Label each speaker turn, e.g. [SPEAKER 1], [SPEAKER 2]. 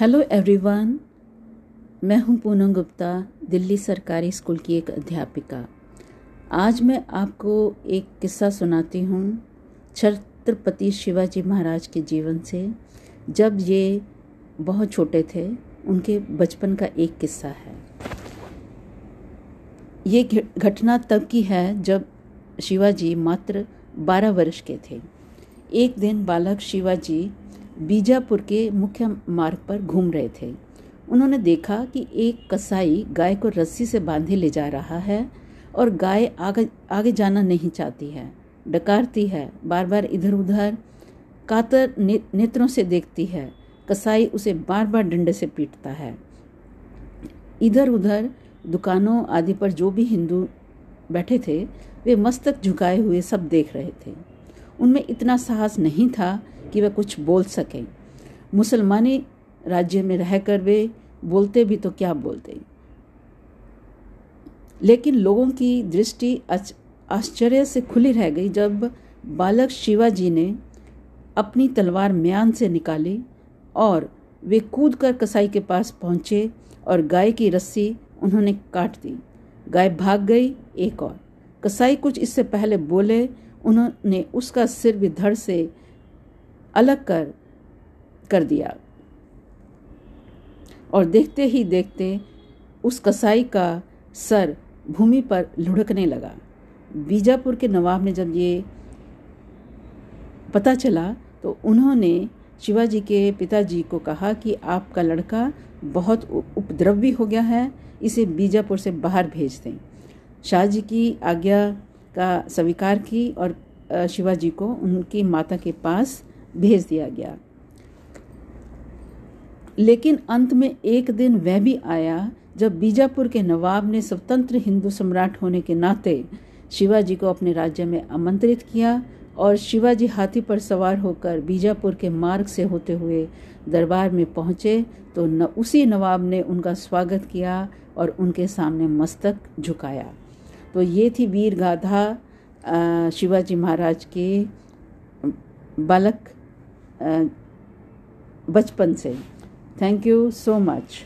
[SPEAKER 1] Hello everyone मैं हूँ पूनम गुप्ता, दिल्ली सरकारी स्कूल की एक अध्यापिका। आज मैं आपको एक किस्सा सुनाती हूँ छत्रपति शिवाजी महाराज के जीवन से। जब ये बहुत छोटे थे, उनके बचपन का एक किस्सा है। ये घटना तब की है जब शिवाजी मात्र 12 वर्ष के थे। एक दिन बालक शिवाजी बीजापुर के मुख्य मार्ग पर घूम रहे थे। उन्होंने देखा कि एक कसाई गाय को रस्सी से बांधे ले जा रहा है और गाय आगे आगे जाना नहीं चाहती है। डकारती है बार बार इधर उधर कातर ने, नेत्रों से देखती है। कसाई उसे बार बार डंडे से पीटता है। इधर उधर दुकानों आदि पर जो भी हिंदू बैठे थे वे मस्तक झुकाए हुए सब देख रहे थे। उनमें इतना साहस नहीं था कि वह कुछ बोल सकें। मुसलमानी राज्य में रहकर वे बोलते भी तो क्या बोलते? लेकिन लोगों की दृष्टि आश्चर्य से खुली रह गई जब बालक शिवाजी ने अपनी तलवार म्यान से निकाली और वे कूद कर कसाई के पास पहुँचे और गाय की रस्सी उन्होंने काट दी। गाय भाग गई एक और। कसाई कुछ इससे पहले बोले, उन्होंने उसका सिर भी धड़ से अलग कर कर दिया। और देखते ही देखते उस कसाई का सर भूमि पर लुढ़कने लगा। बीजापुर के नवाब ने जब ये पता चला तो उन्होंने शिवाजी के पिताजी को कहा कि आपका लड़का बहुत उपद्रवी हो गया है, इसे बीजापुर से बाहर भेज दें। शाहजी की आज्ञा का स्वीकार की और शिवाजी को उनकी माता के पास भेज दिया गया। लेकिन अंत में एक दिन वह भी आया, जब बीजापुर के नवाब ने स्वतंत्र हिंदू सम्राट होने के नाते शिवाजी को अपने राज्य में आमंत्रित किया और शिवाजी हाथी पर सवार होकर बीजापुर के मार्ग से होते हुए दरबार में पहुँचे तो न, उसी नवाब ने उनका स्वागत किया और उनके सामने मस्तक झुकाया। तो ये थी वीर गाथा शिवाजी महाराज के बालक बचपन से। Thank you so much